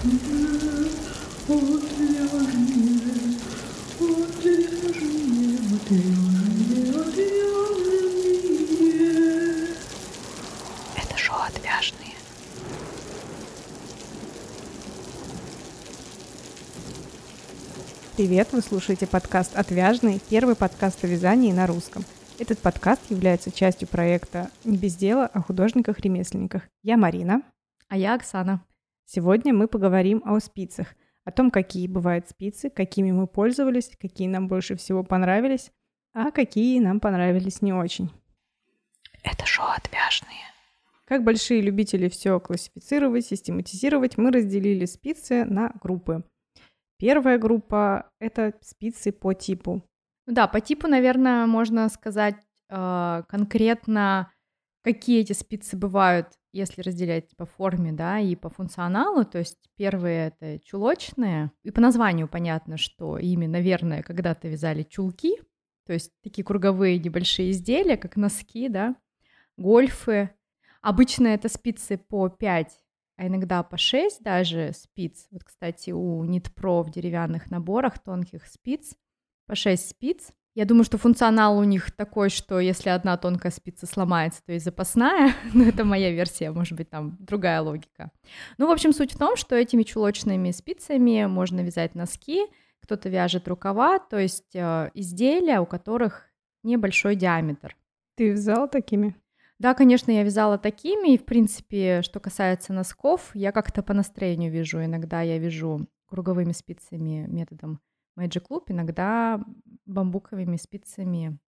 Это шоу «Отвяжные». Привет, вы слушаете подкаст «Отвяжный», первый подкаст о вязании на русском. Этот подкаст является частью проекта «Не без дела» о художниках-ремесленниках. Я Марина. А я Оксана. Сегодня мы поговорим о спицах, о том, какие бывают спицы, какими мы пользовались, какие нам больше всего понравились, а какие нам понравились не очень. Это шоу «Отвяжные». Как большие любители все классифицировать, систематизировать, мы разделили спицы на группы. Первая группа — это спицы по типу. Да, по типу, наверное, можно сказать э, конкретно, какие эти спицы бывают, если разделять по форме, да, и по функционалу. То есть первые — это чулочные. И по названию понятно, что ими, наверное, когда-то вязали чулки, то есть такие круговые небольшие изделия, как носки, да, гольфы. Обычно это спицы по 5, а иногда по 6 даже спиц. Вот, кстати, у Нитпро в деревянных наборах тонких спиц по 6 спиц. Я думаю, что функционал у них такой, что если одна тонкая спица сломается, то и запасная. Но это моя версия, может быть, там другая логика. Ну, в общем, суть в том, что этими чулочными спицами можно вязать носки, кто-то вяжет рукава, то есть э, изделия, у которых небольшой диаметр. Ты вязала такими? Да, конечно, я вязала такими, и, в принципе, что касается носков, я как-то по настроению вяжу. Иногда я вяжу круговыми спицами методом Magic Loop, иногда бамбуковыми спицами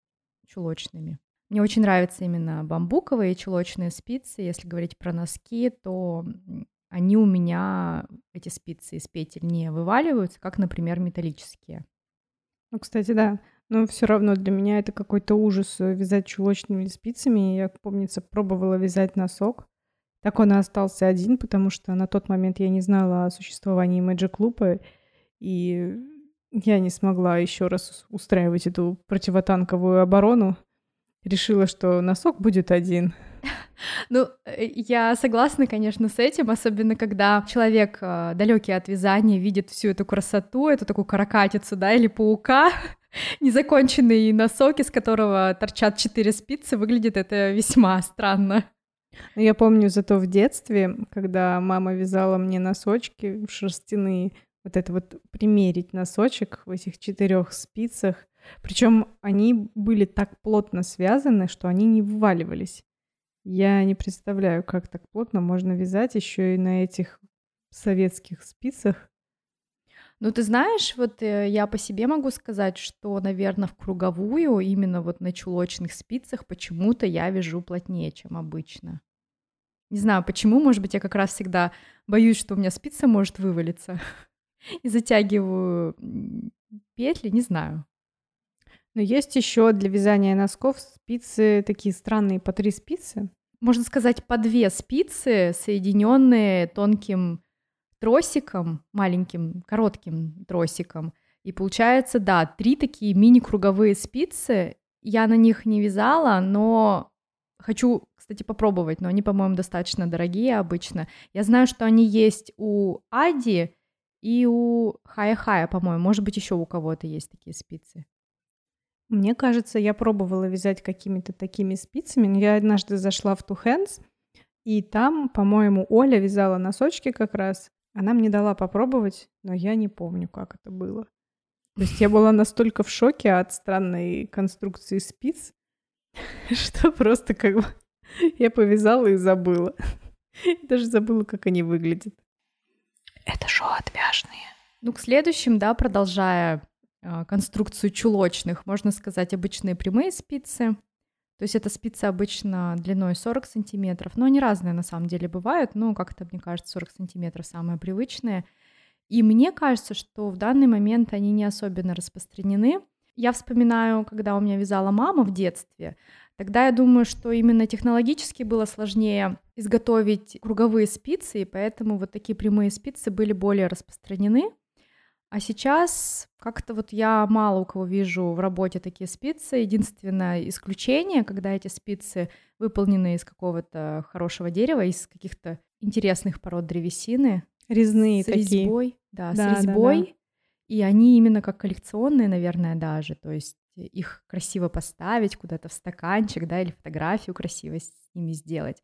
чулочными. Мне очень нравятся именно бамбуковые чулочные спицы. Если говорить про носки, то они у меня, эти спицы из петель, не вываливаются, как, например, металлические. Ну, кстати, да. Но все равно для меня это какой-то ужас э, вязать чулочными спицами. Я, помнится, пробовала вязать носок. Так он и остался один, потому что на тот момент я не знала о существовании Magic Loop, и я не смогла еще раз устраивать эту противотанковую оборону. Решила, что носок будет один. Ну, э, я согласна, конечно, с этим, особенно когда человек э, далекий от вязания видит всю эту красоту, эту такую каракатицу, да, или паука, незаконченный носок, из которого торчат четыре спицы, выглядит это весьма странно. Я помню зато в детстве, когда мама вязала мне носочки шерстяные, вот это вот примерить носочек в этих четырех спицах. Причем они были так плотно связаны, что они не вываливались. Я не представляю, как так плотно можно вязать еще и на этих советских спицах. Ну, ты знаешь, вот э, я по себе могу сказать, что, наверное, в круговую, именно вот на чулочных спицах, почему-то я вяжу плотнее, чем обычно. Не знаю, почему, может быть, я как раз всегда боюсь, что у меня спица может вывалиться. И затягиваю петли, не знаю. Но есть еще для вязания носков спицы такие странные по три спицы. Можно сказать, по две спицы, соединенные тонким тросиком, маленьким, коротким тросиком. И получается, да, три такие мини-круговые спицы. Я на них не вязала, но хочу, кстати, попробовать, но они, по-моему, достаточно дорогие обычно. Я знаю, что они есть у Ади и у Хая-Хая, по-моему. Может быть, еще у кого-то есть такие спицы. Мне кажется, я пробовала вязать какими-то такими спицами, но я однажды зашла в Two Hands, и там, по-моему, Оля вязала носочки как раз, она мне дала попробовать, но я не помню, как это было. То есть я была настолько в шоке от странной конструкции спиц, что просто как бы я повязала и забыла. Даже забыла, как они выглядят. Это шоу «Отвяжные». Ну, к следующим, да, продолжая э, конструкцию чулочных, можно сказать, обычные прямые спицы — то есть эта спица обычно длиной 40 сантиметров, но они разные на самом деле бывают, но как-то, мне кажется, 40 сантиметров самые привычные. И мне кажется, что в данный момент они не особенно распространены. Я вспоминаю, когда у меня вязала мама в детстве, тогда я думаю, что именно технологически было сложнее изготовить круговые спицы, и поэтому вот такие прямые спицы были более распространены. А сейчас как-то вот я мало у кого вижу в работе такие спицы. Единственное исключение, когда эти спицы выполнены из какого-то хорошего дерева, из каких-то интересных пород древесины. Резные с такие. резьбой, да, Да, с да, да. резьбой. И они именно как коллекционные, наверное, даже. То есть их красиво поставить куда-то в стаканчик, да, или фотографию красиво с ними сделать.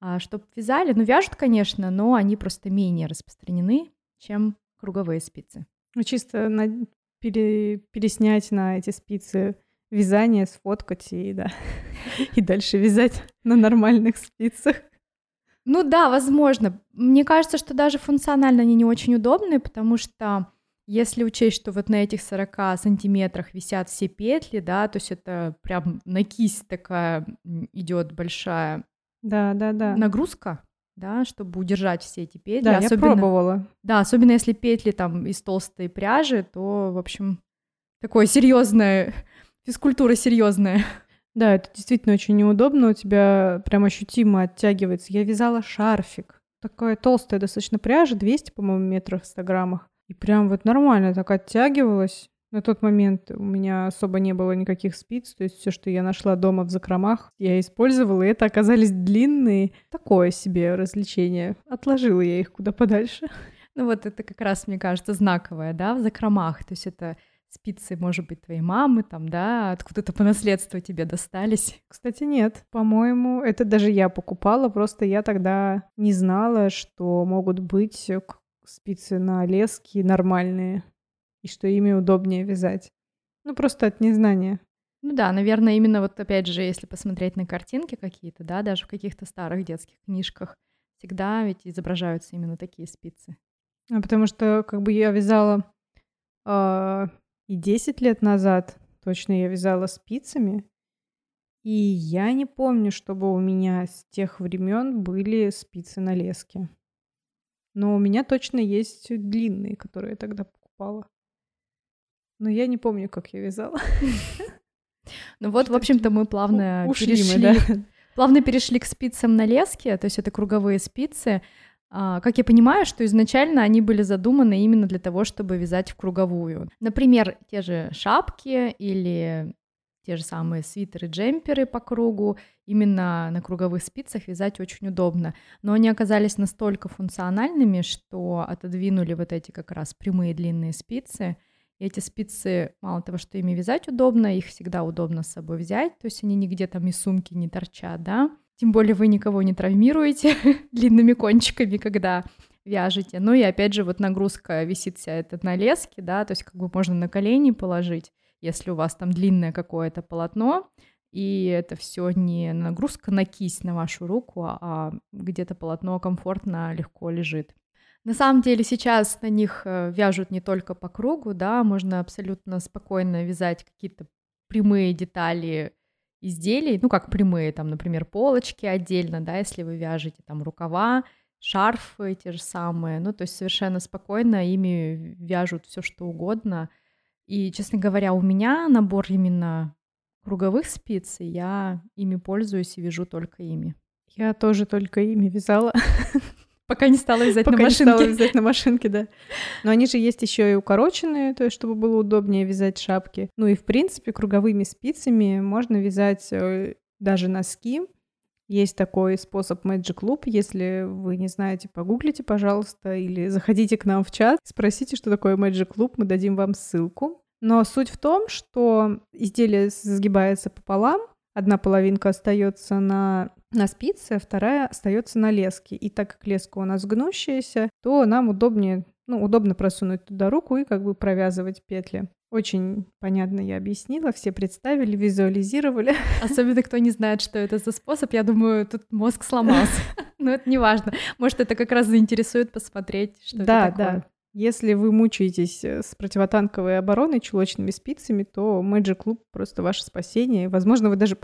А чтоб вязали, ну, вяжут, конечно, но они просто менее распространены, чем круговые спицы. Ну, чисто на- пере- переснять на эти спицы вязание, сфоткать и да. И дальше вязать на нормальных спицах. Ну да, возможно. Мне кажется, что даже функционально они не очень удобные, потому что если учесть, что вот на этих 40 сантиметрах висят все петли, да, то есть это прям на кисть такая идет большая Да, да, да. нагрузка, да, чтобы удержать все эти петли. Да, я особенно, пробовала. Да, особенно если петли там из толстой пряжи, то, в общем, такое серьезное, физкультура серьезная. Да, это действительно очень неудобно, у тебя прям ощутимо оттягивается. Я вязала шарфик. Такая толстая достаточно пряжа, 200, по-моему, метров в 100 граммах. И прям вот нормально так оттягивалась. На тот момент у меня особо не было никаких спиц, то есть все, что я нашла дома в закромах, я использовала, и это оказались длинные. Такое себе развлечение. Отложила я их куда подальше. Ну вот это как раз, мне кажется, знаковое, да, в закромах. То есть это спицы, может быть, твоей мамы, там, да, откуда-то по наследству тебе достались. Кстати, нет. По-моему, это даже я покупала, просто я тогда не знала, что могут быть спицы на лески нормальные, и что ими удобнее вязать. Ну, просто от незнания. Ну да, наверное, именно вот опять же, если посмотреть на картинки какие-то, да, даже в каких-то старых детских книжках, всегда ведь изображаются именно такие спицы. А потому что, как бы, я вязала а, и 10 лет назад, точно я вязала спицами, и я не помню, чтобы у меня с тех времен были спицы на леске. Но у меня точно есть длинные, которые я тогда покупала. Но я не помню, как я вязала. Ну вот, в общем-то, мы плавно перешли, плавно перешли к спицам на леске, то есть это круговые спицы. А, Как я понимаю, что изначально они были задуманы именно для того, чтобы вязать в круговую. Например, те же шапки или те же самые свитеры, джемперы по кругу, именно на круговых спицах вязать очень удобно. Но они оказались настолько функциональными, что отодвинули вот эти как раз прямые длинные спицы. И эти спицы, мало того, что ими вязать удобно, их всегда удобно с собой взять, то есть они нигде там из сумки не торчат, да. Тем более вы никого не травмируете длинными кончиками, когда вяжете. Ну и опять же, вот нагрузка висит вся эта на леске, да, то есть как бы можно на колени положить, если у вас там длинное какое-то полотно, и это все не нагрузка на кисть, на вашу руку, а где-то полотно комфортно, легко лежит. На самом деле сейчас на них э, вяжут не только по кругу, да, можно абсолютно спокойно вязать какие-то прямые детали изделий, ну как прямые, там, например, полочки отдельно, да, если вы вяжете там рукава, шарфы те же самые, ну то есть совершенно спокойно ими вяжут все что угодно. И, честно говоря, у меня набор именно круговых спиц, и я ими пользуюсь и вяжу только ими. Я тоже только ими вязала. Пока не стала вязать Пока на не стала машинке. вязать на машинке, да. Но они же есть еще и укороченные, то есть чтобы было удобнее вязать шапки. Ну и в принципе круговыми спицами можно вязать э, даже носки. Есть такой способ Magic Loop. Если вы не знаете, погуглите, пожалуйста, или заходите к нам в чат, спросите, что такое Magic Loop, мы дадим вам ссылку. Но суть в том, что изделие сгибается пополам, одна половинка остается на, на спице, а вторая остается на леске. И так как леска у нас гнущаяся, то нам удобнее, ну, удобно просунуть туда руку и как бы провязывать петли. Очень понятно я объяснила, все представили, визуализировали. Особенно кто не знает, что это за способ, я думаю, тут мозг сломался. Но это не важно. Может, это как раз заинтересует посмотреть, что да, это такое. да. Если вы мучаетесь э, с противотанковой обороной чулочными спицами, то Magic Loop просто ваше спасение. Возможно, вы даже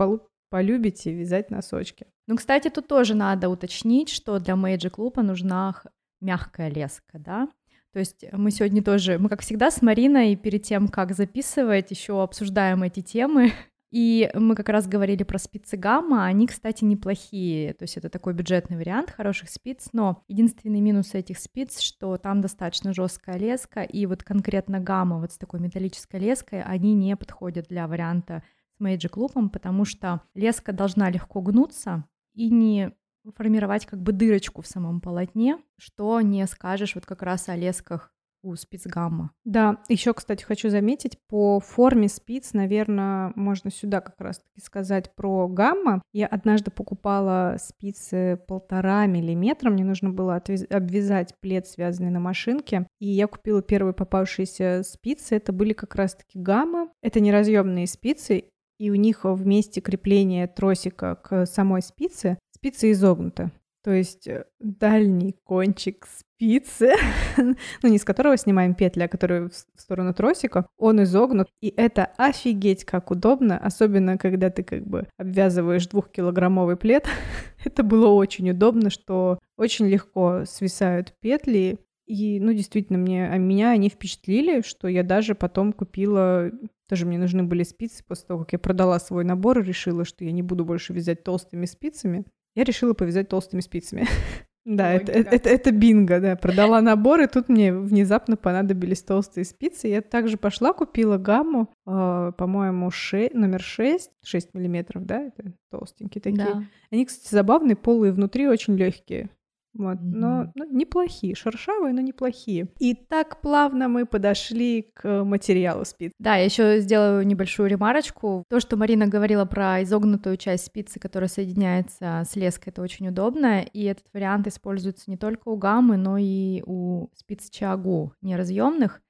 полюбите вязать носочки. Ну, кстати, тут тоже надо уточнить, что для Magic Loop нужна мягкая леска, да? То есть мы сегодня тоже, мы как всегда с Мариной перед тем, как записывать, еще обсуждаем эти темы. И мы как раз говорили про спицы гамма, они, кстати, неплохие, то есть это такой бюджетный вариант хороших спиц, но единственный минус этих спиц, что там достаточно жесткая леска, и вот конкретно гамма вот с такой металлической леской, они не подходят для варианта с Magic Loop, потому что леска должна легко гнуться и не формировать как бы дырочку в самом полотне, что не скажешь вот как раз о лесках у спиц гамма. Да, еще, кстати, хочу заметить, по форме спиц, наверное, можно сюда как раз-таки сказать про гамма. Я однажды покупала спицы полтора миллиметра, мне нужно было отвяз- обвязать плед, связанный на машинке, и я купила первые попавшиеся спицы, это были как раз-таки гамма. Это неразъемные спицы, и у них в месте крепления тросика к самой спице спицы изогнуты. То есть э, дальний кончик спицы, ну не с которого снимаем петли, а который в сторону тросика, он изогнут. И это офигеть как удобно, особенно когда ты как бы обвязываешь двухкилограммовый плед. это было очень удобно, что очень легко свисают петли. И, ну, действительно, мне, а меня они впечатлили, что я даже потом купила тоже мне нужны были спицы после того, как я продала свой набор и решила, что я не буду больше вязать толстыми спицами. Я решила повязать толстыми спицами. Да, это, это, это бинго, да. Продала набор, и тут мне внезапно понадобились толстые спицы. Я также пошла, купила гамму, э, по-моему, ше... номер 6, 6 миллиметров, да, это толстенькие такие. Да. Они, кстати, забавные, полые внутри очень легкие. Вот, mm-hmm. но ну, неплохие, шершавые, но неплохие. И так плавно мы подошли к материалу спиц. Да, я еще сделаю небольшую ремарочку. То, что Марина говорила про изогнутую часть спицы, которая соединяется с леской, это очень удобно, и этот вариант используется не только у гаммы, но и у спиц Чагу неразъемных.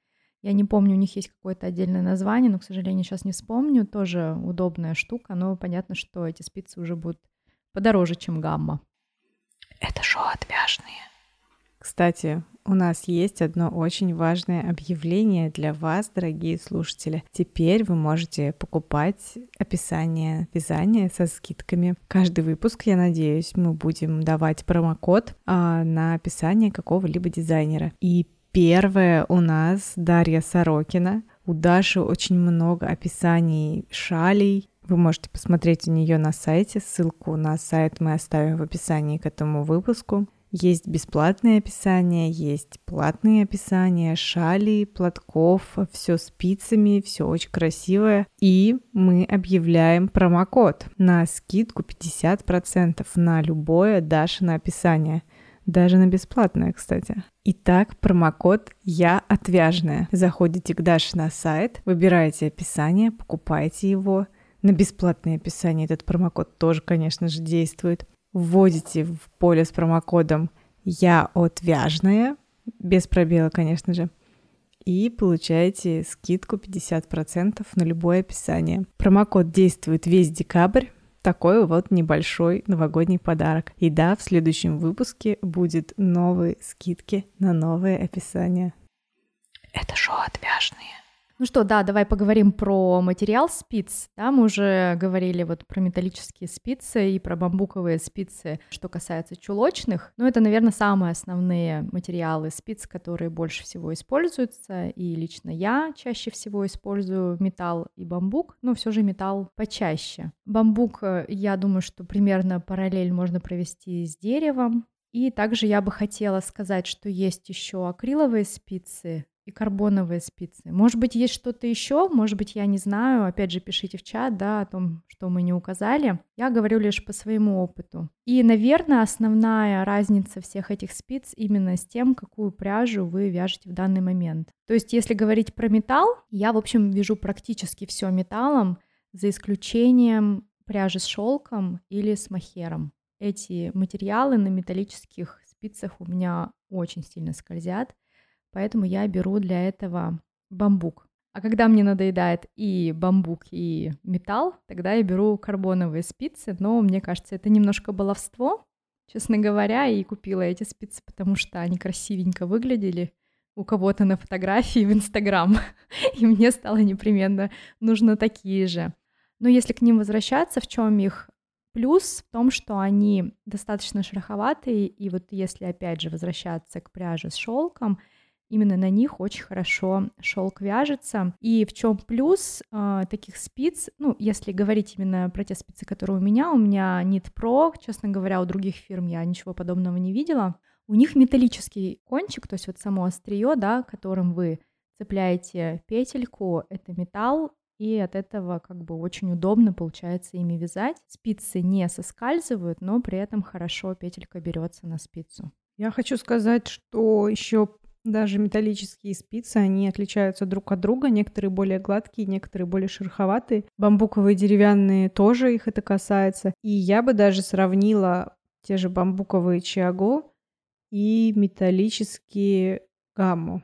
Я не помню, у них есть какое-то отдельное название, но, к сожалению, сейчас не вспомню. Тоже удобная штука, но понятно, что эти спицы уже будут подороже, чем гамма. Это шоу отвяжные. Кстати, у нас есть одно очень важное объявление для вас, дорогие слушатели. Теперь вы можете покупать описание вязания со скидками. Каждый выпуск, я надеюсь, мы будем давать промокод а, на описание какого-либо дизайнера. И первое у нас Дарья Сорокина. У Даши очень много описаний шалей, вы можете посмотреть у нее на сайте. Ссылку на сайт мы оставим в описании к этому выпуску. Есть бесплатные описания, есть платные описания, шали, платков, все спицами, все очень красивое. И мы объявляем промокод на скидку 50% на любое Дашино описание. Даже на бесплатное, кстати. Итак, промокод «Я отвяжная». Заходите к Даше на сайт, выбираете описание, покупаете его – на бесплатное описание этот промокод тоже, конечно же, действует. Вводите в поле с промокодом «Я отвяжная», без пробела, конечно же, и получаете скидку 50% на любое описание. Промокод действует весь декабрь, такой вот небольшой новогодний подарок. И да, в следующем выпуске будет новые скидки на новые описания. Это шоу отвяжные. Ну что, да, давай поговорим про материал спиц. Да, мы уже говорили вот про металлические спицы и про бамбуковые спицы, что касается чулочных. Ну, это, наверное, самые основные материалы спиц, которые больше всего используются. И лично я чаще всего использую металл и бамбук, но все же металл почаще. Бамбук, э, я думаю, что примерно параллель можно провести с деревом. И также я бы хотела сказать, что есть еще акриловые спицы, и карбоновые спицы. Может быть, есть что-то еще, может быть, я не знаю. Опять же, пишите в чат, да, о том, что мы не указали. Я говорю лишь по своему опыту. И, наверное, основная разница всех этих спиц именно с тем, какую пряжу вы вяжете в данный момент. То есть, если говорить про металл, я, в общем, вяжу практически все металлом, за исключением пряжи с шелком или с махером. Эти материалы на металлических спицах у меня очень сильно скользят поэтому я беру для этого бамбук. А когда мне надоедает и бамбук, и металл, тогда я беру карбоновые спицы, но мне кажется, это немножко баловство, честно говоря, и купила эти спицы, потому что они красивенько выглядели у кого-то на фотографии в Инстаграм, и мне стало непременно нужно такие же. Но если к ним возвращаться, в чем их плюс в том, что они достаточно шероховатые, и вот если опять же возвращаться к пряже с шелком, именно на них очень хорошо шелк вяжется. И в чем плюс э, таких спиц, ну, если говорить именно про те спицы, которые у меня, у меня Knit Pro, честно говоря, у других фирм я ничего подобного не видела. У них металлический кончик, то есть вот само острие, да, которым вы цепляете петельку, это металл, и от этого как бы очень удобно получается ими вязать. Спицы не соскальзывают, но при этом хорошо петелька берется на спицу. Я хочу сказать, что еще даже металлические спицы, они отличаются друг от друга. Некоторые более гладкие, некоторые более шероховатые. Бамбуковые деревянные тоже их это касается. И я бы даже сравнила те же бамбуковые чиаго и металлические гамму.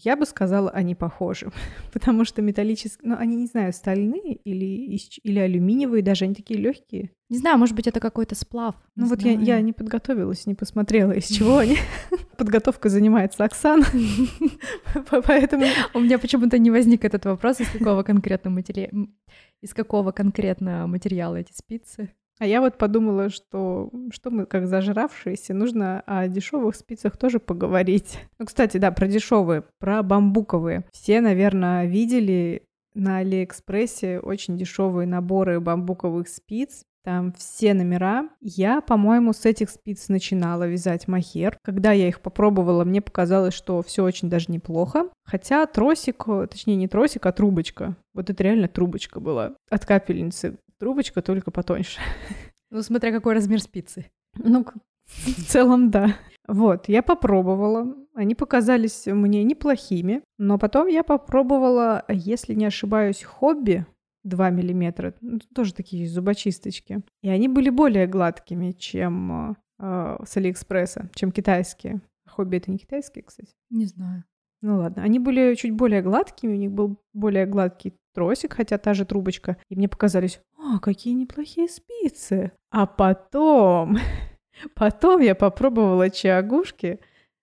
Я бы сказала, они похожи, потому что металлические, ну, они, не знаю, стальные или, или алюминиевые, даже они такие легкие. Не знаю, может быть, это какой-то сплав. Ну вот я, я не подготовилась, не посмотрела, из чего они. Подготовкой занимается Оксана, поэтому... У меня почему-то не возник этот вопрос, из какого конкретно материала, из какого конкретно материала эти спицы. А я вот подумала, что что мы как зажравшиеся, нужно о дешевых спицах тоже поговорить. Ну, кстати, да, про дешевые, про бамбуковые. Все, наверное, видели на Алиэкспрессе очень дешевые наборы бамбуковых спиц. Там все номера. Я, по-моему, с этих спиц начинала вязать махер. Когда я их попробовала, мне показалось, что все очень даже неплохо. Хотя тросик, точнее не тросик, а трубочка. Вот это реально трубочка была от капельницы Трубочка только потоньше. Ну, смотря какой размер спицы. Ну, в целом, да. Вот, я попробовала. Они показались мне неплохими. Но потом я попробовала, если не ошибаюсь, хобби 2 миллиметра. Ну, тоже такие зубочисточки. И они были более гладкими, чем э, с Алиэкспресса, чем китайские. Хобби это не китайские, кстати? Не знаю. Ну ладно, они были чуть более гладкими, у них был более гладкий тросик, хотя та же трубочка. И мне показались, о, какие неплохие спицы. А потом, потом я попробовала чагушки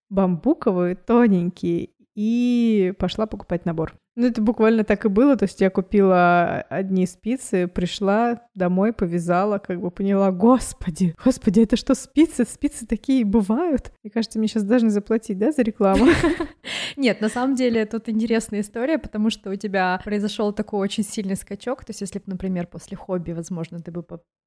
бамбуковые, тоненькие, и пошла покупать набор. Ну, это буквально так и было. То есть я купила одни спицы, пришла домой, повязала, как бы поняла, господи, господи, это что, спицы? Спицы такие бывают? Мне кажется, мне сейчас должны заплатить, да, за рекламу? Нет, на самом деле тут интересная история, потому что у тебя произошел такой очень сильный скачок. То есть если бы, например, после хобби, возможно, ты бы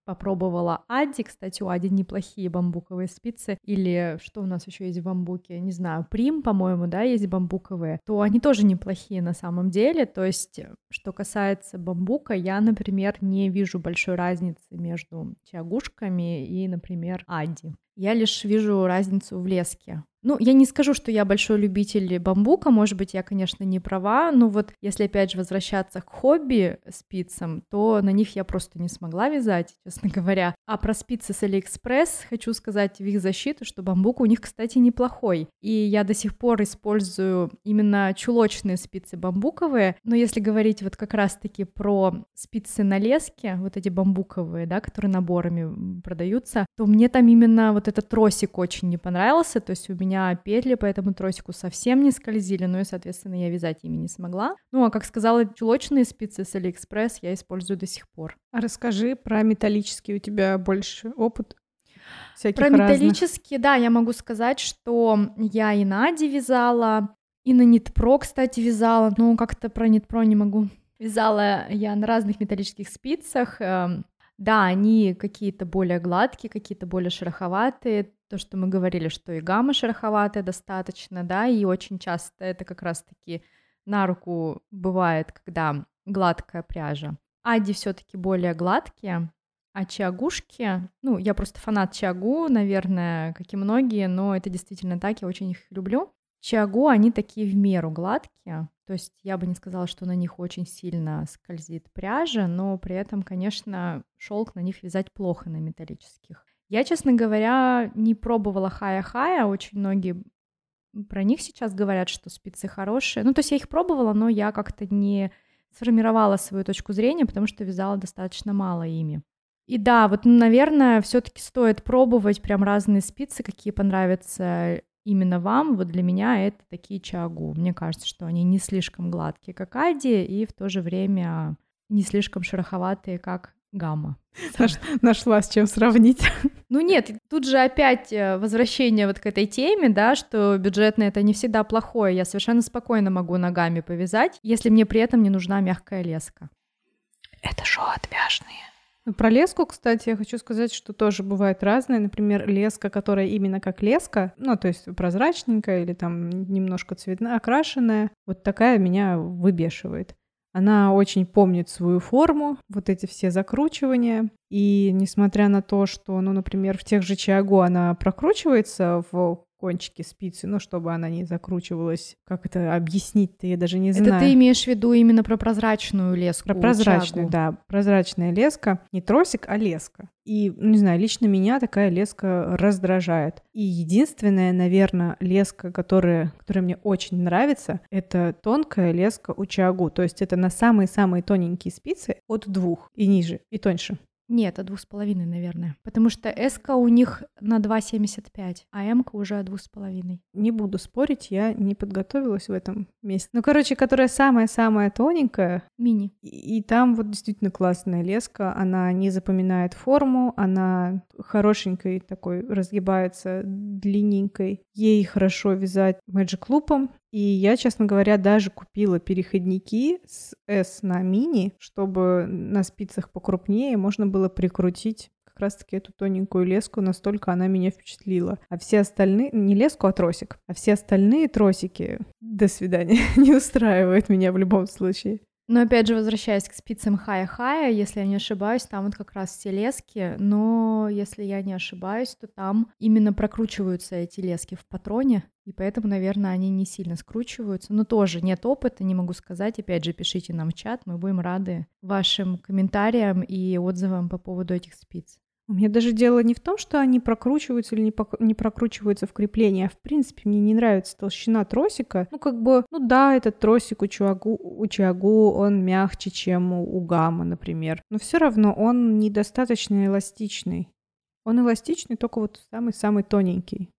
попробовала Addi. Кстати, у Addi неплохие бамбуковые спицы. Или что у нас еще есть в бамбуке? Не знаю, Prym, по-моему, да, есть бамбуковые. То они тоже неплохие на самом деле. То есть, что касается бамбука, я, например, не вижу большой разницы между чиагушками и, например, Addi. Я лишь вижу разницу в леске. Ну, я не скажу, что я большой любитель бамбука, может быть, я, конечно, не права, но вот если опять же возвращаться к хобби спицам, то на них я просто не смогла вязать, честно говоря. А про спицы с Алиэкспресс хочу сказать в их защиту, что бамбук у них, кстати, неплохой. И я до сих пор использую именно чулочные спицы бамбуковые, но если говорить вот как раз-таки про спицы на леске, вот эти бамбуковые, да, которые наборами продаются, то мне там именно вот этот тросик очень не понравился, то есть у меня меня петли по этому тросику совсем не скользили, ну и, соответственно, я вязать ими не смогла. Ну, а как сказала, чулочные спицы с Алиэкспресс я использую до сих пор. А расскажи про металлические, у тебя больше опыт всяких Про разных. металлические, да, я могу сказать, что я и на Addi вязала, и на Нитпро, кстати, вязала, но как-то про Нитпро не могу. Вязала я на разных металлических спицах. Да, они какие-то более гладкие, какие-то более шероховатые, то, что мы говорили, что и гамма шероховатая достаточно, да, и очень часто это как раз-таки на руку бывает, когда гладкая пряжа. Ади все-таки более гладкие, а чиагушки, ну, я просто фанат чиагу, наверное, как и многие, но это действительно так, я очень их люблю. Чиагу, они такие в меру гладкие, то есть я бы не сказала, что на них очень сильно скользит пряжа, но при этом, конечно, шелк на них вязать плохо на металлических. Я, честно говоря, не пробовала хая-хая. Очень многие про них сейчас говорят, что спицы хорошие. Ну, то есть я их пробовала, но я как-то не сформировала свою точку зрения, потому что вязала достаточно мало ими. И да, вот, наверное, все-таки стоит пробовать прям разные спицы, какие понравятся именно вам. Вот для меня это такие чагу. Мне кажется, что они не слишком гладкие, как Ади, и в то же время не слишком шероховатые, как гамма. Наш, нашла с чем сравнить. Ну нет, тут же опять э, возвращение вот к этой теме, да, что бюджетное это не всегда плохое. Я совершенно спокойно могу ногами повязать, если мне при этом не нужна мягкая леска. Это шоу отвяжные. Про леску, кстати, я хочу сказать, что тоже бывает разное. Например, леска, которая именно как леска, ну, то есть прозрачненькая или там немножко цветная, окрашенная, вот такая меня выбешивает. Она очень помнит свою форму, вот эти все закручивания. И несмотря на то, что, ну, например, в тех же Чиагу она прокручивается в кончики спицы, ну, чтобы она не закручивалась. Как это объяснить-то, я даже не знаю. Это ты имеешь в виду именно про прозрачную леску? Про прозрачную, чагу. да. Прозрачная леска. Не тросик, а леска. И, ну, не знаю, лично меня такая леска раздражает. И единственная, наверное, леска, которая, которая мне очень нравится, это тонкая леска у чагу. То есть это на самые-самые тоненькие спицы от двух и ниже, и тоньше. Нет, от двух с половиной, наверное. Потому что S у них на 2,75, а M уже от двух с половиной. Не буду спорить, я не подготовилась в этом месте. Ну, короче, которая самая-самая тоненькая. Мини. И, и там вот действительно классная леска. Она не запоминает форму, она хорошенькой такой разгибается, длинненькой. Ей хорошо вязать Magic Loop, и я, честно говоря, даже купила переходники с S на мини, чтобы на спицах покрупнее можно было прикрутить как раз-таки эту тоненькую леску, настолько она меня впечатлила. А все остальные, не леску, а тросик, а все остальные тросики, до свидания, не устраивают меня в любом случае. Но опять же, возвращаясь к спицам хая-хая, если я не ошибаюсь, там вот как раз все лески, но если я не ошибаюсь, то там именно прокручиваются эти лески в патроне, и поэтому, наверное, они не сильно скручиваются. Но тоже нет опыта, не могу сказать. Опять же, пишите нам в чат, мы будем рады вашим комментариям и отзывам по поводу этих спиц. У меня даже дело не в том, что они прокручиваются или не, не прокручиваются в крепление, а в принципе мне не нравится толщина тросика. Ну, как бы, ну да, этот тросик у Чуагу, у Чуагу он мягче, чем у, у Гамма, например. Но все равно он недостаточно эластичный. Он эластичный, только вот самый-самый тоненький.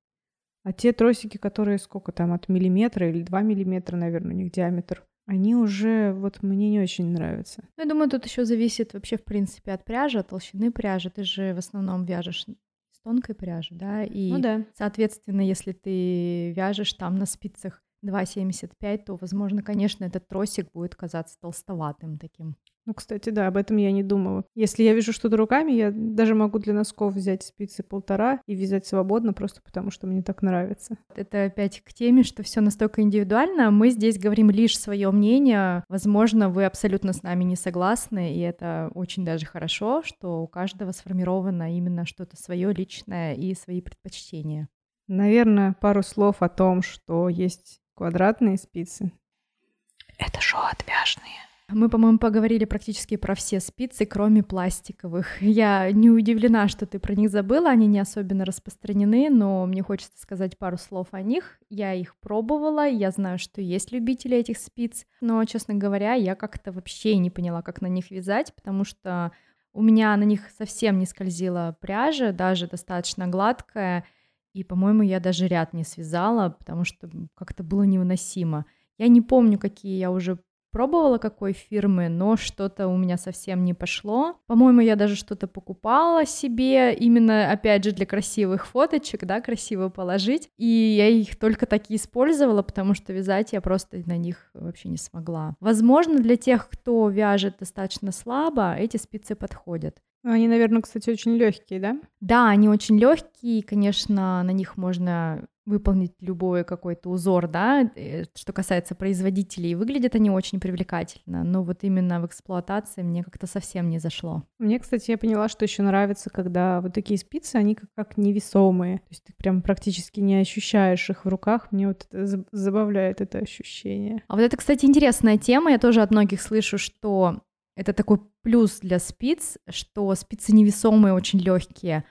А те тросики, которые сколько там, от миллиметра или два миллиметра, наверное, у них диаметр, они уже вот мне не очень нравятся. Ну, я думаю, тут еще зависит вообще, в принципе, от пряжи, от толщины пряжи. Ты же в основном вяжешь с тонкой пряжи, да? И, ну да. соответственно, если ты вяжешь там на спицах 2,75, то, возможно, конечно, этот тросик будет казаться толстоватым таким. Ну, кстати, да, об этом я не думала. Если я вяжу что-то руками, я даже могу для носков взять спицы полтора и вязать свободно, просто потому что мне так нравится. Это опять к теме, что все настолько индивидуально. Мы здесь говорим лишь свое мнение. Возможно, вы абсолютно с нами не согласны, и это очень даже хорошо, что у каждого сформировано именно что-то свое личное и свои предпочтения. Наверное, пару слов о том, что есть квадратные спицы. Это шоу отвяжные. Мы, по-моему, поговорили практически про все спицы, кроме пластиковых. Я не удивлена, что ты про них забыла, они не особенно распространены, но мне хочется сказать пару слов о них. Я их пробовала, я знаю, что есть любители этих спиц, но, честно говоря, я как-то вообще не поняла, как на них вязать, потому что у меня на них совсем не скользила пряжа, даже достаточно гладкая, и, по-моему, я даже ряд не связала, потому что как-то было невыносимо. Я не помню, какие я уже пробовала какой фирмы, но что-то у меня совсем не пошло. По-моему, я даже что-то покупала себе, именно, опять же, для красивых фоточек, да, красиво положить. И я их только такие использовала, потому что вязать я просто на них вообще не смогла. Возможно, для тех, кто вяжет достаточно слабо, эти спицы подходят. Они, наверное, кстати, очень легкие, да? Да, они очень легкие, конечно, на них можно выполнить любой какой-то узор, да, э, что касается производителей, выглядят они очень привлекательно, но вот именно в эксплуатации мне как-то совсем не зашло. Мне, кстати, я поняла, что еще нравится, когда вот такие спицы, они как, как невесомые, то есть ты прям практически не ощущаешь их в руках, мне вот это забавляет это ощущение. А вот это, кстати, интересная тема, я тоже от многих слышу, что это такой плюс для спиц, что спицы невесомые, очень легкие,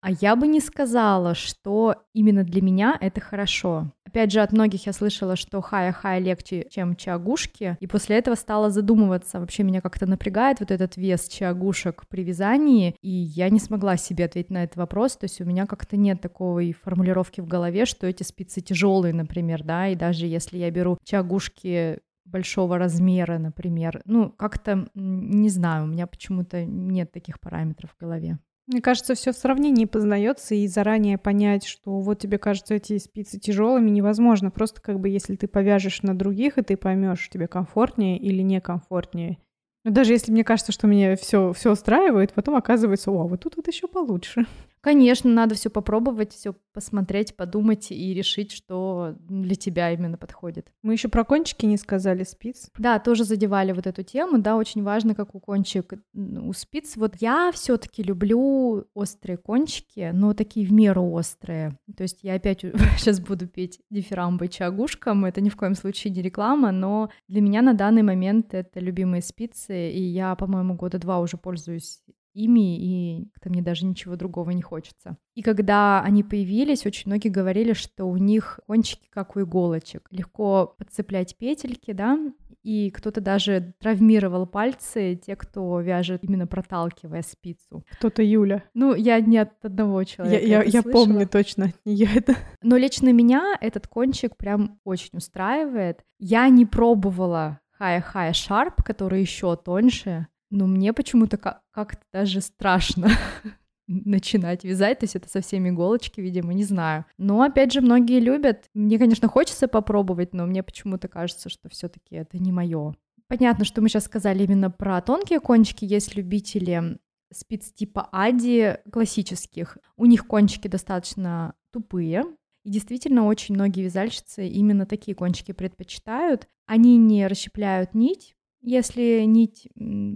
а я бы не сказала, что именно для меня это хорошо. Опять же, от многих я слышала, что хая-хая легче, чем чагушки, и после этого стала задумываться. Вообще меня как-то напрягает вот этот вес чагушек при вязании, и я не смогла себе ответить на этот вопрос. То есть у меня как-то нет такой формулировки в голове, что эти спицы тяжелые, например, да, и даже если я беру чагушки большого размера, например. Ну, как-то, не знаю, у меня почему-то нет таких параметров в голове. Мне кажется, все в сравнении познается, и заранее понять, что вот тебе кажется эти спицы тяжелыми, невозможно. Просто как бы если ты повяжешь на других, и ты поймешь, тебе комфортнее или некомфортнее. Но даже если мне кажется, что меня все, все устраивает, потом оказывается, о, вот тут вот еще получше. Конечно, надо все попробовать, все посмотреть, подумать и решить, что для тебя именно подходит. Мы еще про кончики не сказали спиц. Да, тоже задевали вот эту тему, да, очень важно, как у кончик у спиц. Вот я все-таки люблю острые кончики, но такие в меру острые. То есть я опять сейчас буду петь дифирамбы чагушкам, это ни в коем случае не реклама, но для меня на данный момент это любимые спицы, и я, по-моему, года два уже пользуюсь ими, и как-то мне даже ничего другого не хочется. И когда они появились, очень многие говорили, что у них кончики как у иголочек. Легко подцеплять петельки, да, и кто-то даже травмировал пальцы, те, кто вяжет именно проталкивая спицу. Кто-то Юля. Ну, я не от одного человека. Я, я, я помню точно от нее это. Но лично меня этот кончик прям очень устраивает. Я не пробовала High Sharp, который еще тоньше, но мне почему-то как-то даже страшно начинать вязать, то есть это совсем иголочки, видимо, не знаю. Но опять же, многие любят. Мне, конечно, хочется попробовать, но мне почему-то кажется, что все-таки это не мое. Понятно, что мы сейчас сказали именно про тонкие кончики. Есть любители спиц типа Ади классических. У них кончики достаточно тупые, и действительно, очень многие вязальщицы именно такие кончики предпочитают. Они не расщепляют нить, если нить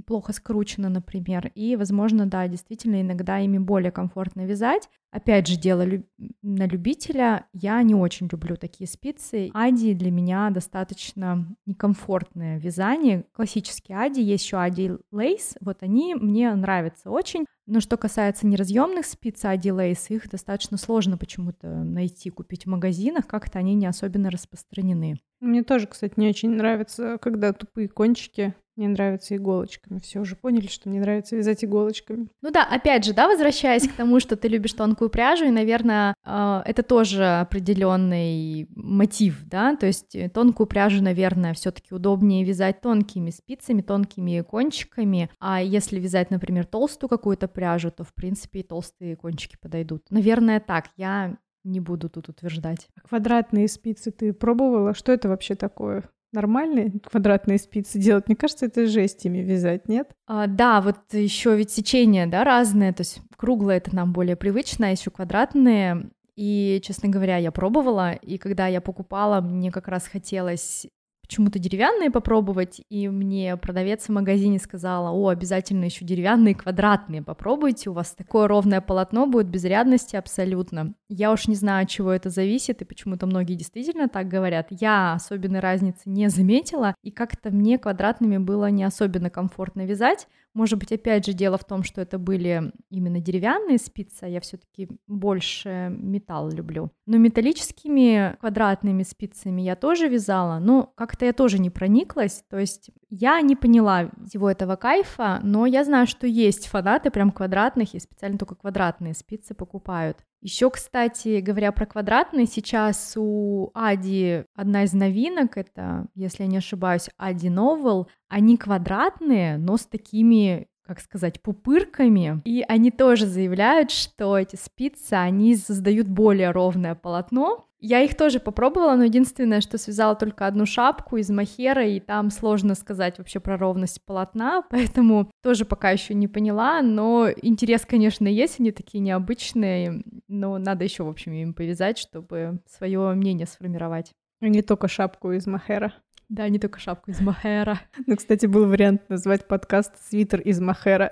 плохо скручена, например, и, возможно, да, действительно, иногда ими более комфортно вязать. Опять же, дело лю- на любителя. Я не очень люблю такие спицы. Ади для меня достаточно некомфортное вязание. Классические ади, есть еще ади лейс. Вот они мне нравятся очень. Но что касается неразъемных спиц ади лейс, их достаточно сложно почему-то найти, купить в магазинах. Как-то они не особенно распространены. Мне тоже, кстати, не очень нравится, когда тупые кончики. Мне нравится иголочками. Все уже поняли, что мне нравится вязать иголочками. Ну да, опять же, да, возвращаясь к тому, что ты любишь тонкую пряжу, и, наверное, э, это тоже определенный мотив, да, то есть э, тонкую пряжу, наверное, все-таки удобнее вязать тонкими спицами, тонкими кончиками, а если вязать, например, толстую какую-то пряжу, то, в принципе, и толстые кончики подойдут. Наверное, так. Я не буду тут утверждать. Квадратные спицы ты пробовала? Что это вообще такое? Нормальные квадратные спицы делать? Мне кажется, это жесть ими вязать, нет? А, да, вот еще ведь сечения, да, разные. То есть круглые это нам более привычно, а еще квадратные. И, честно говоря, я пробовала, и когда я покупала, мне как раз хотелось почему-то деревянные попробовать, и мне продавец в магазине сказала, о, обязательно еще деревянные квадратные попробуйте, у вас такое ровное полотно будет без рядности абсолютно. Я уж не знаю, от чего это зависит, и почему-то многие действительно так говорят. Я особенной разницы не заметила, и как-то мне квадратными было не особенно комфортно вязать. Может быть, опять же, дело в том, что это были именно деревянные спицы, а я все-таки больше металл люблю. Но металлическими квадратными спицами я тоже вязала, но как-то я тоже не прониклась, то есть я не поняла всего этого кайфа, но я знаю, что есть фанаты прям квадратных, и специально только квадратные спицы покупают. Еще, кстати, говоря про квадратные, сейчас у Ади одна из новинок, это, если я не ошибаюсь, Ади Novel, они квадратные, но с такими как сказать, пупырками. И они тоже заявляют, что эти спицы, они создают более ровное полотно, я их тоже попробовала, но единственное, что связала только одну шапку из махера, и там сложно сказать вообще про ровность полотна, поэтому тоже пока еще не поняла, но интерес, конечно, есть, они такие необычные, но надо еще, в общем, им повязать, чтобы свое мнение сформировать. Не только шапку из махера. Да, не только шапку из махера. Ну, кстати, был вариант назвать подкаст «Свитер из махера».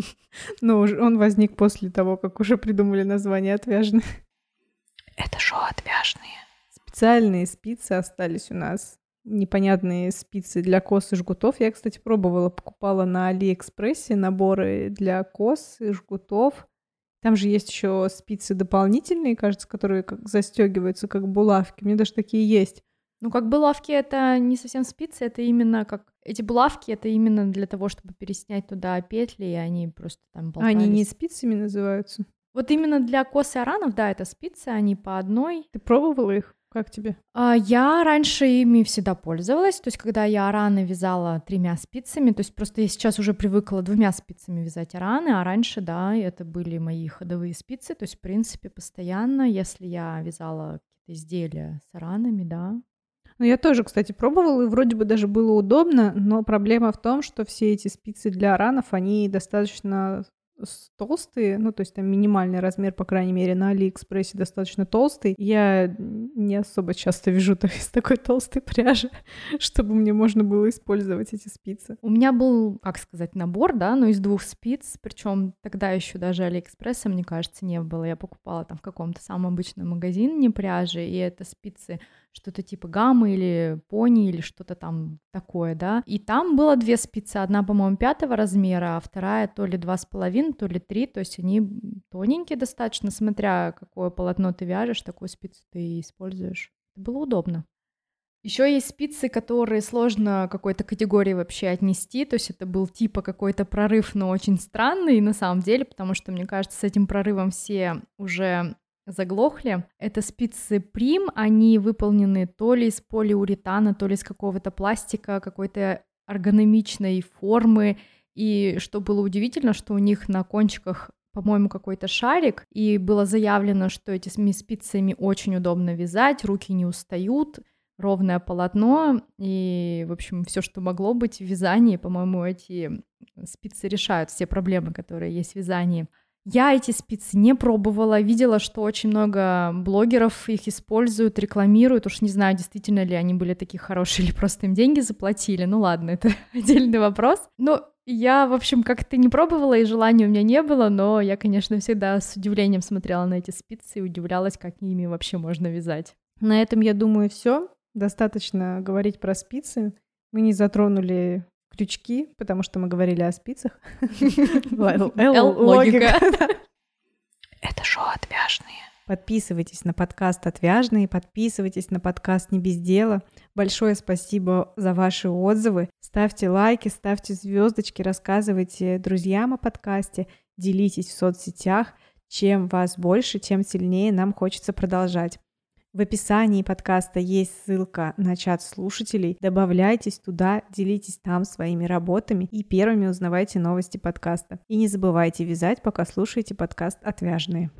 Но он возник после того, как уже придумали название «Отвяжные». Это шоу отвяжные. Специальные спицы остались у нас. Непонятные спицы для кос и жгутов. Я, кстати, пробовала, покупала на Алиэкспрессе наборы для кос и жгутов. Там же есть еще спицы дополнительные, кажется, которые как застегиваются, как булавки. У меня даже такие есть. Ну, как булавки это не совсем спицы, это именно как эти булавки это именно для того, чтобы переснять туда петли, и они просто там болтались. Они не спицами называются? Вот именно для косы аранов, да, это спицы, они по одной. Ты пробовала их? Как тебе? А, я раньше ими всегда пользовалась, то есть когда я араны вязала тремя спицами, то есть просто я сейчас уже привыкла двумя спицами вязать араны, а раньше, да, это были мои ходовые спицы, то есть в принципе постоянно, если я вязала какие-то изделия с аранами, да. Ну, я тоже, кстати, пробовала, и вроде бы даже было удобно, но проблема в том, что все эти спицы для аранов, они достаточно толстые, ну, то есть там минимальный размер, по крайней мере, на Алиэкспрессе достаточно толстый. Я не особо часто вижу из такой толстой пряжи, чтобы мне можно было использовать эти спицы. У меня был, как сказать, набор, да, но из двух спиц, причем тогда еще даже Алиэкспресса, мне кажется, не было. Я покупала там в каком-то самом обычном магазине пряжи, и это спицы что-то типа гаммы или пони или что-то там такое, да. И там было две спицы, одна, по-моему, пятого размера, а вторая то ли два с половиной, то ли три, то есть они тоненькие достаточно, смотря какое полотно ты вяжешь, такую спицу ты используешь. Это было удобно. Еще есть спицы, которые сложно какой-то категории вообще отнести, то есть это был типа какой-то прорыв, но очень странный на самом деле, потому что, мне кажется, с этим прорывом все уже заглохли. Это спицы Прим, они выполнены то ли из полиуретана, то ли из какого-то пластика, какой-то эргономичной формы. И что было удивительно, что у них на кончиках по-моему, какой-то шарик, и было заявлено, что этими спицами очень удобно вязать, руки не устают, ровное полотно, и, в общем, все, что могло быть в вязании, по-моему, эти спицы решают все проблемы, которые есть в вязании. Я эти спицы не пробовала, видела, что очень много блогеров их используют, рекламируют. Уж не знаю, действительно ли они были такие хорошие или просто им деньги заплатили. Ну ладно, это отдельный вопрос. Но я, в общем, как-то не пробовала, и желания у меня не было, но я, конечно, всегда с удивлением смотрела на эти спицы и удивлялась, как ими вообще можно вязать. На этом, я думаю, все. Достаточно говорить про спицы. Мы не затронули крючки, потому что мы говорили о спицах. Л-логика. Это шоу отвяжные. Подписывайтесь на подкаст «Отвяжные», подписывайтесь на подкаст «Не без дела». Большое спасибо за ваши отзывы. Ставьте лайки, ставьте звездочки, рассказывайте друзьям о подкасте, делитесь в соцсетях. Чем вас больше, тем сильнее нам хочется продолжать. В описании подкаста есть ссылка на чат слушателей. Добавляйтесь туда, делитесь там своими работами и первыми узнавайте новости подкаста. И не забывайте вязать, пока слушаете подкаст «Отвяжные».